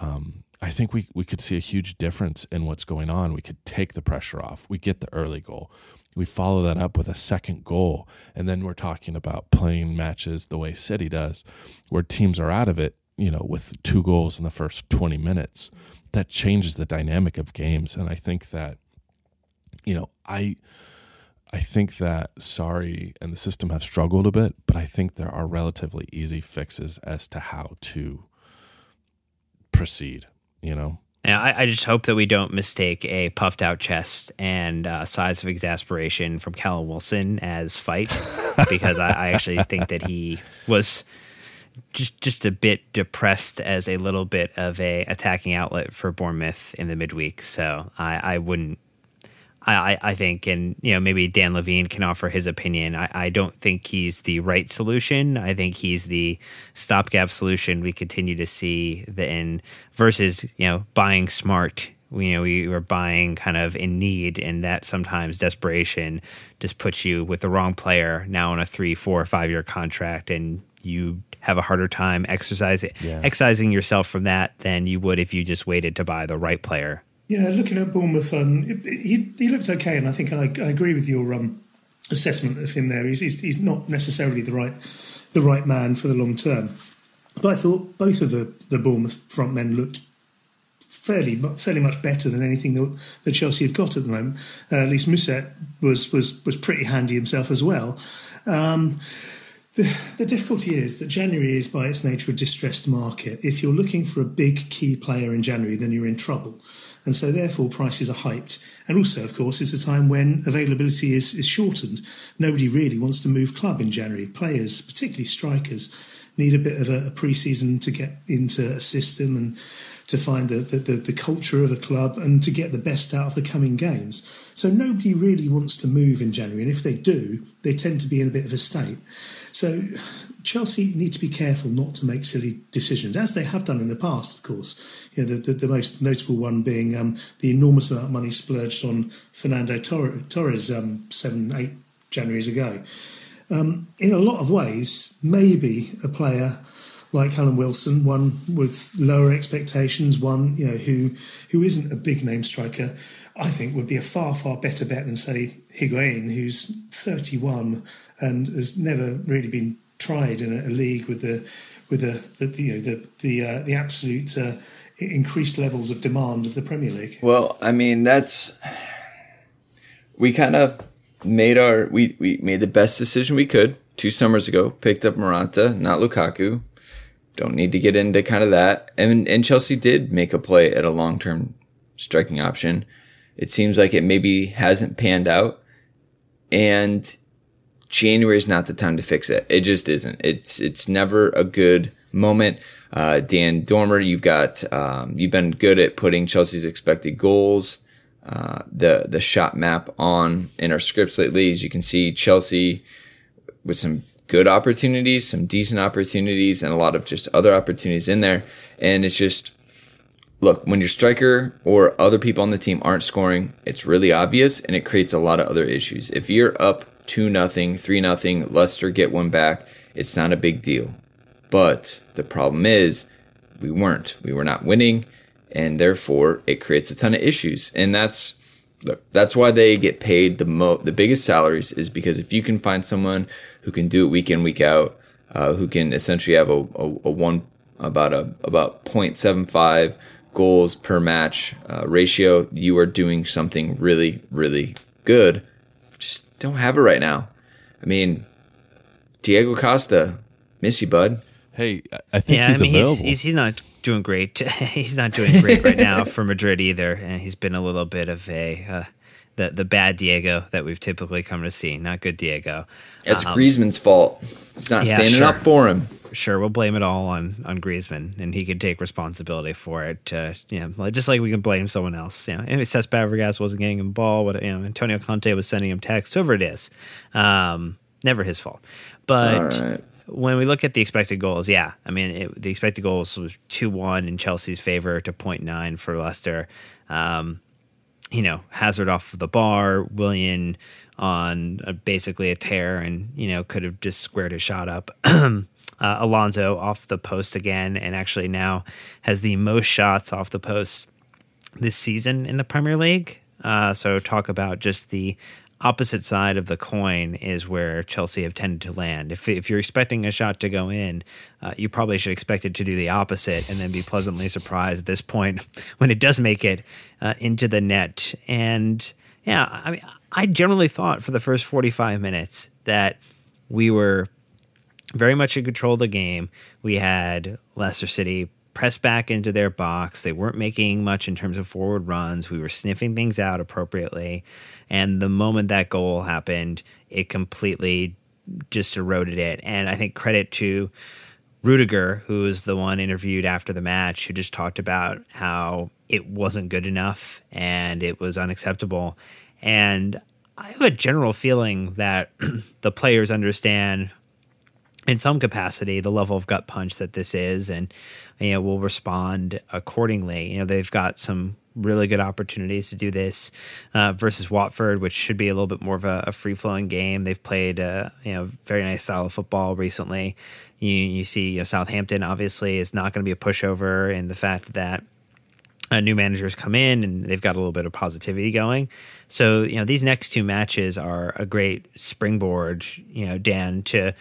um, I think we, we could see a huge difference in what's going on. We could take the pressure off. We get the early goal. We follow that up with a second goal. And then we're talking about playing matches the way City does, where teams are out of it, you know, with two goals in the first 20 minutes. That changes the dynamic of games. And I think that, you know, I. I think that Sarri and the system have struggled a bit, but I think there are relatively easy fixes as to how to proceed you know. Yeah, I, I, just hope that we don't mistake a puffed out chest and uh, sighs of exasperation from Callum Wilson as fight, (laughs) because I, I, actually think that he was just just a bit depressed as a little bit of a attacking outlet for Bournemouth in the midweek. So I, I wouldn't I, I think, and you know, maybe Dan Levine can offer his opinion. I, I don't think he's the right solution. I think he's the stopgap solution. We continue to see the in versus you know buying smart. We, you know, we were buying kind of in need, and that sometimes desperation just puts you with the wrong player now on a three, four, five year contract, and you have a harder time exercising yeah. excising yourself from that than you would if you just waited to buy the right player yeah, looking at Bournemouth, um, he he looked okay, and I think I, I agree with your um, assessment of him there. He's, he's, he's not necessarily the right the right man for the long term, but I thought both of the the Bournemouth front men looked fairly fairly much better than anything that, that Chelsea have got at the moment. Uh, at least Musset was was was pretty handy himself as well. Um, the, the difficulty is that January is by its nature a distressed market. If you're looking for a big key player in January, then you're in trouble. And so, therefore, prices are hyped. And also, of course, it's a time when availability is, is shortened. Nobody really wants to move club in January. Players, particularly strikers, need a bit of a, a pre season to get into a system and to find the, the, the, culture of a club and to get the best out of the coming games. So nobody really wants to move in January, and if they do, they tend to be in a bit of a state. So Chelsea need to be careful not to make silly decisions, as they have done in the past, of course. You know, the, the, the most notable one being um, the enormous amount of money splurged on Fernando Torres um, seven, eight Januaries ago. Um, in a lot of ways, maybe a player like Callum Wilson, one with lower expectations, one you know who who isn't a big name striker, I think would be a far far better bet than say Higuain, who's 31 and has never really been tried in a, a league with the with the, the you know the the uh, the absolute uh, increased levels of demand of the Premier League. Well, I mean that's we kind of made our we we made the best decision we could two summers ago. Picked up Morata, not Lukaku. Don't need to get into kind of that. And and Chelsea did make a play at a long term striking option. It seems like it maybe hasn't panned out. And January is not the time to fix it. It just isn't. It's it's never a good moment. Uh, Dan Dormer, you've got um, you've been good at putting Chelsea's expected goals, uh, the the shot map on in our scripts lately. As you can see, Chelsea with some good opportunities, some decent opportunities, and a lot of just other opportunities in there. And it's just look when your striker or other people on the team aren't scoring, it's really obvious, and it creates a lot of other issues. If you're up two nothing, three nothing. Leicester get one back. It's not a big deal. But the problem is we weren't. We were not winning, and therefore it creates a ton of issues. And that's look, that's why they get paid the mo the biggest salaries is because if you can find someone who can do it week in week out, uh, who can essentially have a, a, a one about a about 0.75 goals per match uh, ratio, you are doing something really really good Just don't have it right now. I mean, Diego Costa, miss you, bud. Hey, I think yeah, he's I mean, available. He's, he's, he's not doing great. (laughs) he's not doing great right now for Madrid either, and he's been a little bit of a uh, the the bad Diego that we've typically come to see. Not good Diego. It's um, Griezmann's fault. He's not yeah, standing sure. up for him. Sure, we'll blame it all on on Griezmann, and he can take responsibility for it. Uh, you know, just like we can blame someone else. You know, if Cesc Fabregas wasn't getting him the ball, what you know, Antonio Conte was sending him texts, whoever it is, um, never his fault. But right. When we look at the expected goals, yeah, I mean, it, the expected goals was two one in Chelsea's favor to 0.9 for Leicester. Um, you know, Hazard off the bar, Willian on a, basically a tear, and you know could have just squared his shot up. (clears throat) uh, Alonso off the post again, and actually now has the most shots off the post this season in the Premier League. Uh, so talk about just the opposite side of the coin is where Chelsea have tended to land. If if you're expecting a shot to go in, uh, you probably should expect it to do the opposite, and then be pleasantly surprised at this point (laughs) when it does make it uh, into the net. And yeah, I mean, I generally thought for the first 45 minutes that we were very much in control of the game. We had Leicester City press back into their box. They weren't making much in terms of forward runs. We were sniffing things out appropriately. And the moment that goal happened, it completely just eroded it. And I think credit to Rudiger, who was the one interviewed after the match, who just talked about how it wasn't good enough and it was unacceptable. And I have a general feeling that (clears throat) the players understand in some capacity the level of gut punch that this is and you know will respond accordingly you know they've got some really good opportunities to do this uh, versus Watford, which should be a little bit more of a, a free flowing game. They've played a you know very nice style of football recently. You you see you know, Southampton obviously is not going to be a pushover, and the fact that uh, new managers come in and they've got a little bit of positivity going. So you know these next two matches are a great springboard. You know Dan to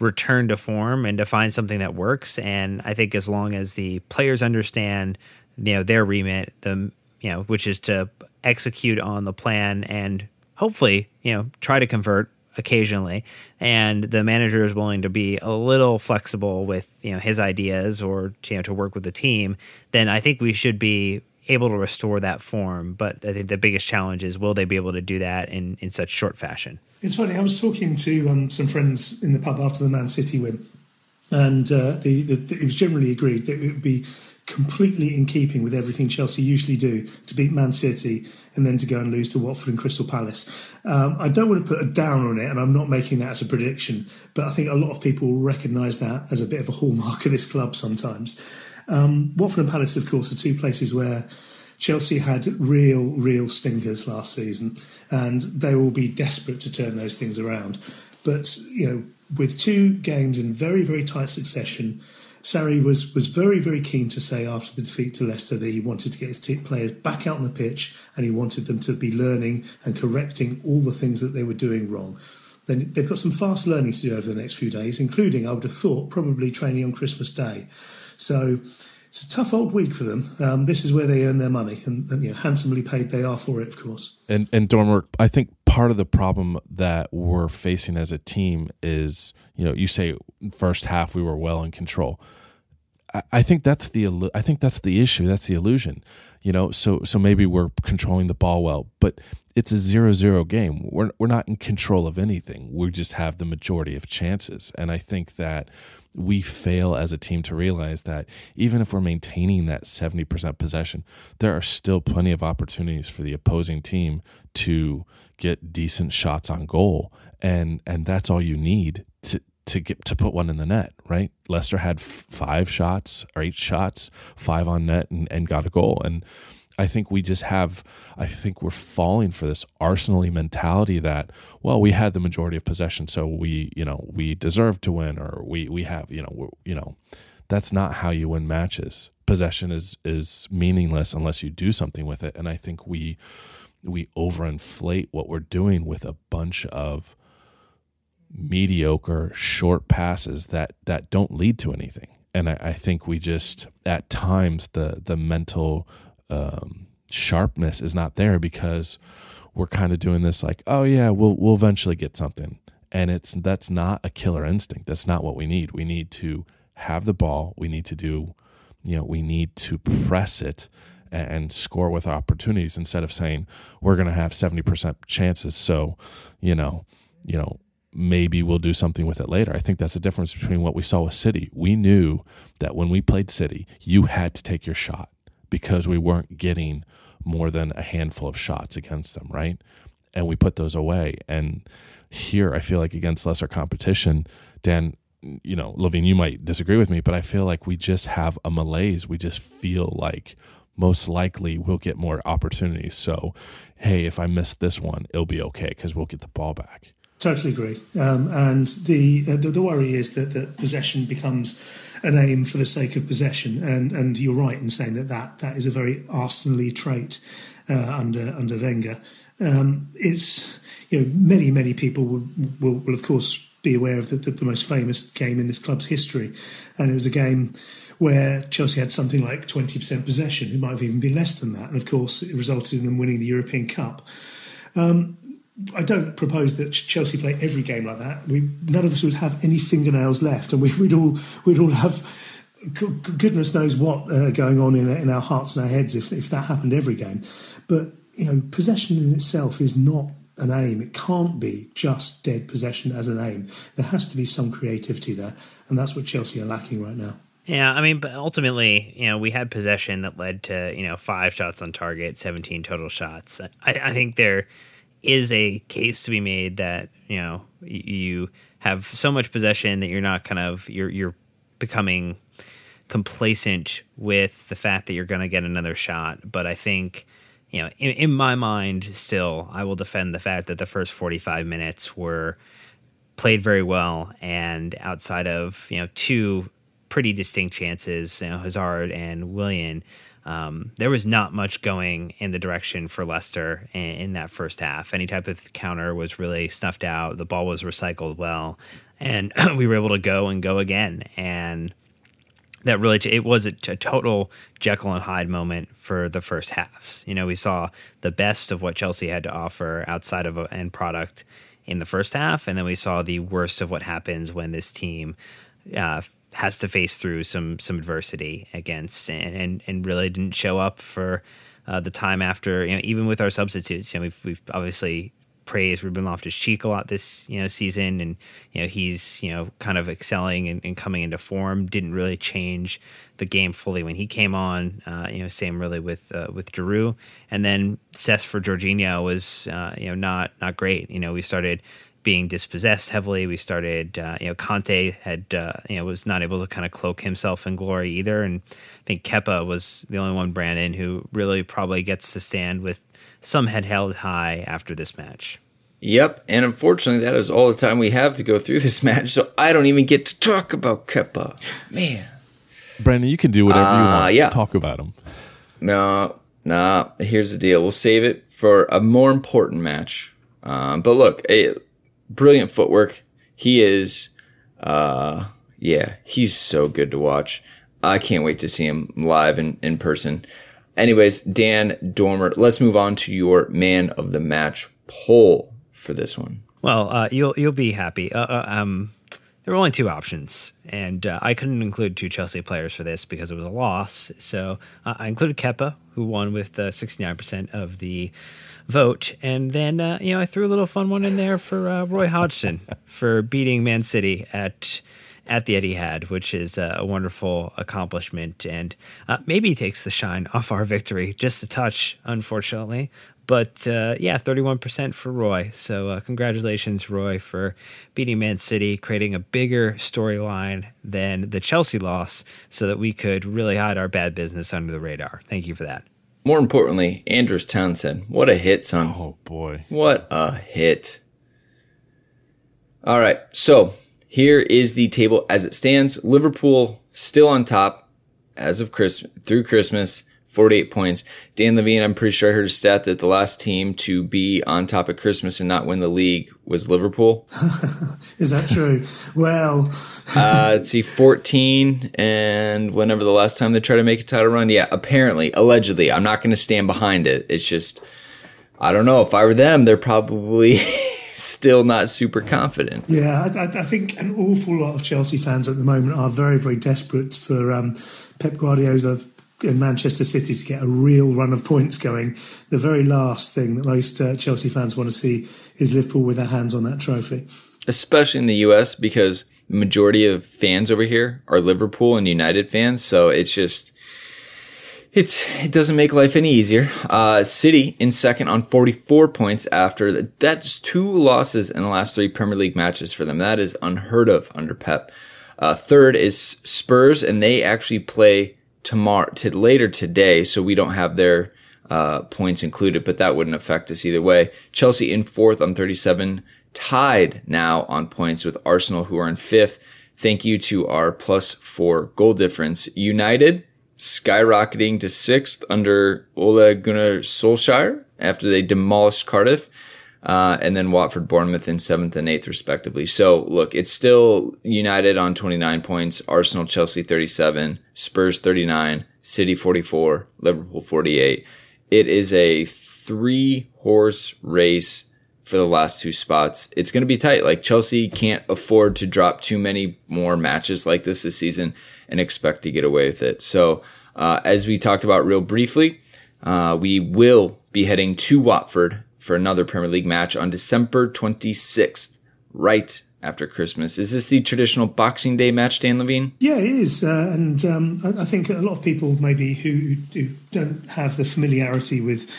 return to form and to find something that works. And I think as long as the players understand you know their remit, the you know which is to execute on the plan and hopefully you know try to convert occasionally and the manager is willing to be a little flexible with you know his ideas or you know to work with the team then i think we should be able to restore that form but i think the biggest challenge is will they be able to do that in in such short fashion it's funny i was talking to um, some friends in the pub after the man city win and uh, the, the, it was generally agreed that it would be completely in keeping with everything Chelsea usually do to beat Man City and then to go and lose to Watford and Crystal Palace. Um, I don't want to put a down on it, and I'm not making that as a prediction, but I think a lot of people recognise that as a bit of a hallmark of this club sometimes. Um, Watford and Palace, of course, are two places where Chelsea had real, real stinkers last season, and they will be desperate to turn those things around. But, you know, with two games in very, very tight succession, Sarri was was very very keen to say after the defeat to Leicester that he wanted to get his players back out on the pitch and he wanted them to be learning and correcting all the things that they were doing wrong. Then they've got some fast learning to do over the next few days, including I would have thought probably training on Christmas Day. So it's a tough old week for them. Um, this is where they earn their money, and, and you know, handsomely paid they are for it, of course. And and Dormer, I think part of the problem that we're facing as a team is, you know, you say first half we were well in control. I, I think that's the I think that's the issue. That's the illusion, you know. So so maybe we're controlling the ball well, but it's a zero-zero game. We're we're not in control of anything. We just have the majority of chances, and I think that we fail as a team to realize that even if we're maintaining that 70% possession, there are still plenty of opportunities for the opposing team to get decent shots on goal. And and that's all you need to to get to put one in the net, right? Leicester had f- five shots or eight shots, five on net and, and got a goal. And I think we just have, I think we're falling for this Arsenal mentality that, well, we had the majority of possession, so we, you know, we deserve to win, or we, we have, you know, you know, that's not how you win matches. Possession is is meaningless unless you do something with it, and I think we we overinflate what we're doing with a bunch of mediocre short passes that that don't lead to anything. And I, I think we just at times the the mental um, sharpness is not there because we're kind of doing this like, oh yeah, we'll we'll eventually get something, and it's that's not a killer instinct. That's not what we need. We need to have the ball. We need to do, you know, we need to press it and score with opportunities instead of saying we're going to have 70% chances so you know you know maybe we'll do something with it later. I think that's the difference between what we saw with City. We knew that when we played City, you had to take your shot because we weren't getting more than a handful of shots against them, right? And we put those away. And here, I feel like against lesser competition, Dan, you know, Levine, you might disagree with me, but I feel like we just have a malaise. We just feel like most likely we'll get more opportunities. So, hey, if I miss this one, it'll be okay because we'll get the ball back. Totally agree. Um, and the, uh, the, the worry is that that possession becomes an aim for the sake of possession. And and you're right in saying that that, that is a very Arsenally trait uh, under under Wenger. Um, it's you know many many people will, will, will of course be aware of the, the, the most famous game in this club's history, and it was a game where Chelsea had something like 20% possession. It might have even been less than that. And of course, it resulted in them winning the European Cup. Um, I don't propose that Chelsea play every game like that. We none of us would have any fingernails left, and we, would all we'd all have goodness knows what uh, going on in, in our hearts and our heads if if that happened every game. But you know, possession in itself is not an aim. It can't be just dead possession as an aim. There has to be some creativity there, and that's what Chelsea are lacking right now. Yeah, I mean, but ultimately, you know, we had possession that led to you know five shots on target, seventeen total shots. I, I think there is a case to be made that you know you have so much possession that you're not kind of you're you're becoming complacent with the fact that you're going to get another shot. But I think you know in, in my mind still I will defend the fact that the first 45 minutes were played very well and outside of you know two pretty distinct chances you know Hazard and Willian um, there was not much going in the direction for Leicester in, in, that first half. Any type of counter was really snuffed out. The ball was recycled well, and (clears throat) we were able to go and go again. And that really it was a, a, total Jekyll and Hyde moment for the first halves. You know, we saw the best of what Chelsea had to offer outside of an end product in the first half, and then we saw the worst of what happens when this team uh, has to face through some some adversity against and and, and really didn't show up for uh, the time after. You know, even with our substitutes, you know, we've we've obviously praised Ruben Loftus Cheek a lot this you know season, and you know he's you know kind of excelling and, and coming into form. Didn't really change the game fully when he came on. Uh, you know, same really with uh, with Giroud, and then Cesc for Jorginho was uh, you know not not great. You know, we started being dispossessed heavily. We started, uh, you know, Kanté had, uh, you know, was not able to kind of cloak himself in glory either. And I think Kepa was the only one, Brandon, who really probably gets to stand with some head held high after this match. Yep, and unfortunately, that is all the time we have to go through (laughs) this match, so I don't even get to talk about Kepa. Man, Brandon, you can do whatever uh, you want. Yeah. talk about him. No, no. Here's the deal: we'll save it for a more important match. Um, but look, a brilliant footwork. He is, uh, yeah, he's so good to watch. I can't wait to see him live in, in person. Anyways, Dan Dormer, let's move on to your man of the match poll for this one. Well, uh, you'll you'll be happy. Uh, uh, um, there were only two options, and uh, I couldn't include two Chelsea players for this because it was a loss. So uh, I included Kepa, who won with sixty nine percent of the vote, and then uh, you know I threw a little fun one in there for Roy Hodgson for beating Man City at at the Etihad, which is a wonderful accomplishment and uh, maybe takes the shine off our victory just a touch, unfortunately. But uh, yeah, 31% for Roy. So uh, congratulations, Roy, for beating Man City, creating a bigger storyline than the Chelsea loss so that we could really hide our bad business under the radar. Thank you for that. More importantly, Andros Townsend. What a hit, son. Oh, boy. What a hit. All right. So here is the table as it stands. Liverpool still on top as of Christmas through Christmas, 48 points. Dan Levine, I'm pretty sure I heard a stat that the last team to be on top at Christmas and not win the league was Liverpool. (laughs) is that true? well, uh, let's see, 14, and whenever the last time they tried to make a title run, yeah, apparently, allegedly, I'm not going to stand behind it. It's just, I don't know. If I were them, they're probably. (laughs) still not super confident. Yeah, I, I, think an awful lot of Chelsea fans at the moment are very, very desperate for um, Pep Guardiola and Manchester City to get a real run of points going. The very last thing that most uh, Chelsea fans want to see is Liverpool with their hands on that trophy. Especially in the US because the majority of fans over here are Liverpool and United fans. So it's just it's it doesn't make life any easier. Uh, City in second on 44 points after the, that's two losses in the last three Premier League matches for them. That is unheard of under Pep. Uh, third is Spurs, and they actually play tomorrow to later today, so we don't have their uh, points included, but that wouldn't affect us either way. Chelsea in fourth on 37, tied now on points with Arsenal, who are in fifth. Thank you to our plus four goal difference. United skyrocketing to sixth under Ole Gunnar Solskjaer after they demolished Cardiff. Uh, and then Watford, Bournemouth in seventh and eighth, respectively. So, look, it's still United on 29 points, Arsenal, Chelsea 37, Spurs 39, City 44, Liverpool 48. It is a three horse race for the last two spots. It's going to be tight. Like, Chelsea can't afford to drop too many more matches like this this season and expect to get away with it. So, uh, as we talked about real briefly, uh, we will be heading to Watford for another Premier League match on December 26th, right after Christmas. Is this the traditional Boxing Day match, Dan Levine? Yeah, it is. Uh, and um, I, think a lot of people maybe who, who, don't have the familiarity with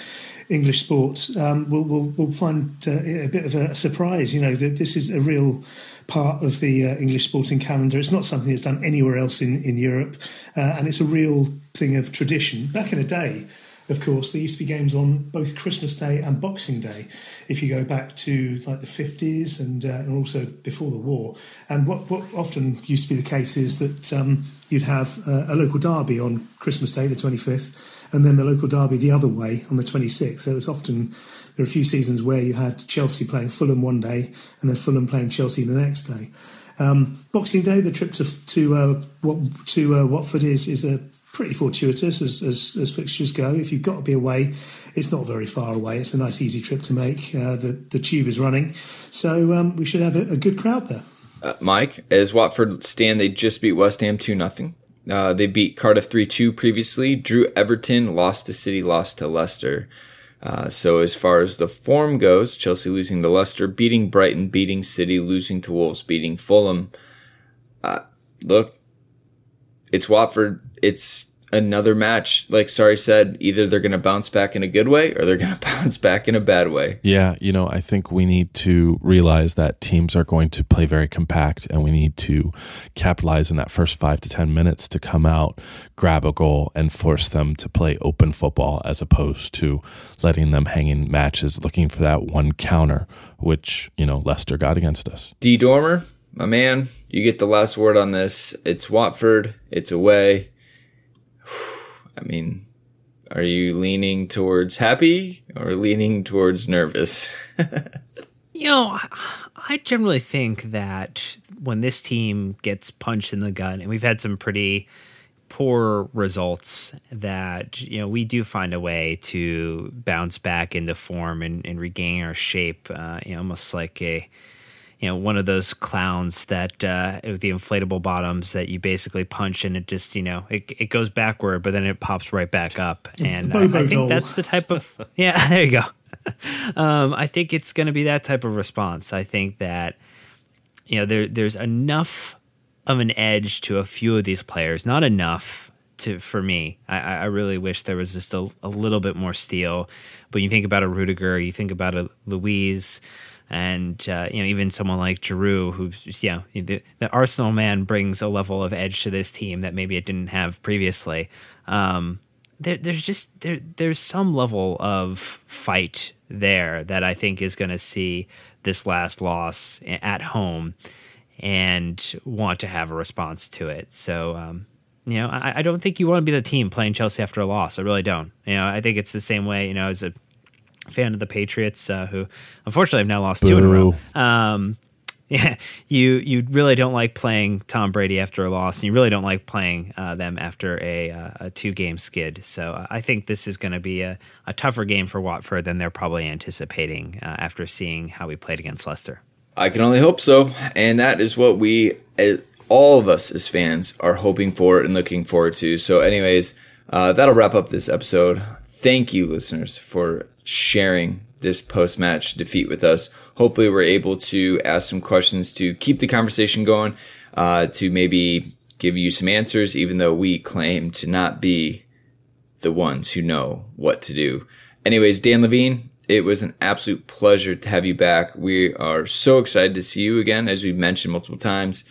English sports um, will, will, will find uh, a bit of a surprise. You know, that this is a real part of the uh, English sporting calendar. It's not something that's done anywhere else in, in Europe, uh, and it's a real thing of tradition. Back in the day, of course, there used to be games on both Christmas Day and Boxing Day. If you go back to like the fifties and, uh, and also before the war, and what what often used to be the case is that um, you'd have uh, a local derby on Christmas Day, the twenty fifth, and then the local derby the other way on the twenty sixth. So it was often there are a few seasons where you had Chelsea playing Fulham one day and then Fulham playing Chelsea the next day. Um, Boxing Day, the trip to to uh, to uh, Watford is is a pretty fortuitous as, as, as fixtures go. If you've got to be away, it's not very far away. It's a nice, easy trip to make. Uh, the the tube is running, so um, we should have a, a good crowd there. Uh, Mike, as Watford stand, they just beat West Ham two nothing. Uh, they beat Cardiff three two previously. Drew Everton, lost to City, lost to Leicester. Uh, so as far as the form goes, Chelsea losing to Leicester, beating Brighton, beating City, losing to Wolves, beating Fulham. Uh, look, it's Watford. It's another match. Like Sarri said, either they're going to bounce back in a good way or they're going (laughs) to bounce back in a bad way. Yeah, you know, I think we need to realize that teams are going to play very compact and we need to capitalize in that first five to 10 minutes to come out, grab a goal, and force them to play open football as opposed to letting them hang in matches looking for that one counter, which, you know, Leicester got against us. D. Dormer, my man, you get the last word on this. It's Watford, it's away I mean, are you leaning towards happy or leaning towards nervous? (laughs) you know, I generally think that when this team gets punched in the gut, and we've had some pretty poor results, that you know we do find a way to bounce back into form and, and regain our shape. Uh, you know, almost like a you know one of those clowns that uh, with the inflatable bottoms that you basically punch and it just you know it, it goes backward but then it pops right back up. And I, I, think doll. that's the type of (laughs) yeah (laughs) there you go. (laughs) Um, I think it's going to be that type of response. I think that you know there there's enough of an edge to a few of these players not enough to for me. I, I really wish there was just a, a little bit more steel. But you think about a Rudiger you think about a Luiz and uh, you know even someone like Giroud, who's yeah, the, the, Arsenal man brings a level of edge to this team that maybe it didn't have previously. Um, there, there's just there, there's some level of fight there that I think is going to see this last loss at home and want to have a response to it. So. Um, you know, I, I don't think you want to be the team playing Chelsea after a loss. I really don't. You know, I think it's the same way. You know, as a fan of the Patriots, uh, who unfortunately have now lost Boo. two in a row. Um, (laughs) yeah, you you really don't like playing Tom Brady after a loss, and you really don't like playing uh, them after a, uh, a two game skid. So uh, I think this is going to be a, a, tougher game for Watford than they're probably anticipating uh, after seeing how we played against Leicester. I can only hope so, and that is what we all of us as fans are hoping for and looking forward to. So, anyways, uh, that'll wrap up this episode. Thank you, listeners, for sharing this post match defeat with us. Hopefully, we're able to ask some questions to keep the conversation going, uh, to maybe give you some answers, even though we claim to not be the ones who know what to do. Anyways, Dan Levine, it was an absolute pleasure to have you back. We are so excited to see you again, as we've mentioned multiple times.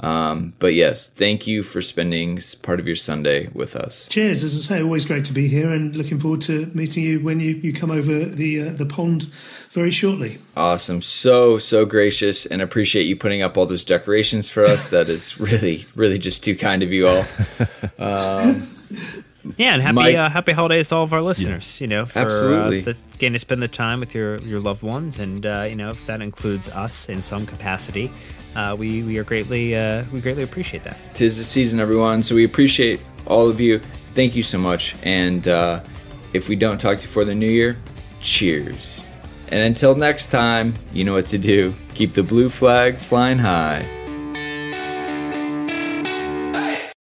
Um, but yes, thank you for spending part of your Sunday with us. Cheers. As I say, always great to be here and looking forward to meeting you when you, you come over the uh, the pond very shortly. Awesome. So, so gracious and appreciate you putting up all those decorations for us. that is really, really just too kind of you all. (laughs) Um, yeah, and happy uh, happy holidays to all of our listeners. Yeah. You know, for, absolutely. Uh, the, getting to spend the time with your your loved ones, and uh, you know, if that includes us in some capacity, uh, we we are greatly uh, we greatly appreciate that. Tis the season, everyone. So we appreciate all of you. Thank you so much. And uh, if we don't talk to you for the new year, cheers. And until next time, you know what to do. Keep the blue flag flying high.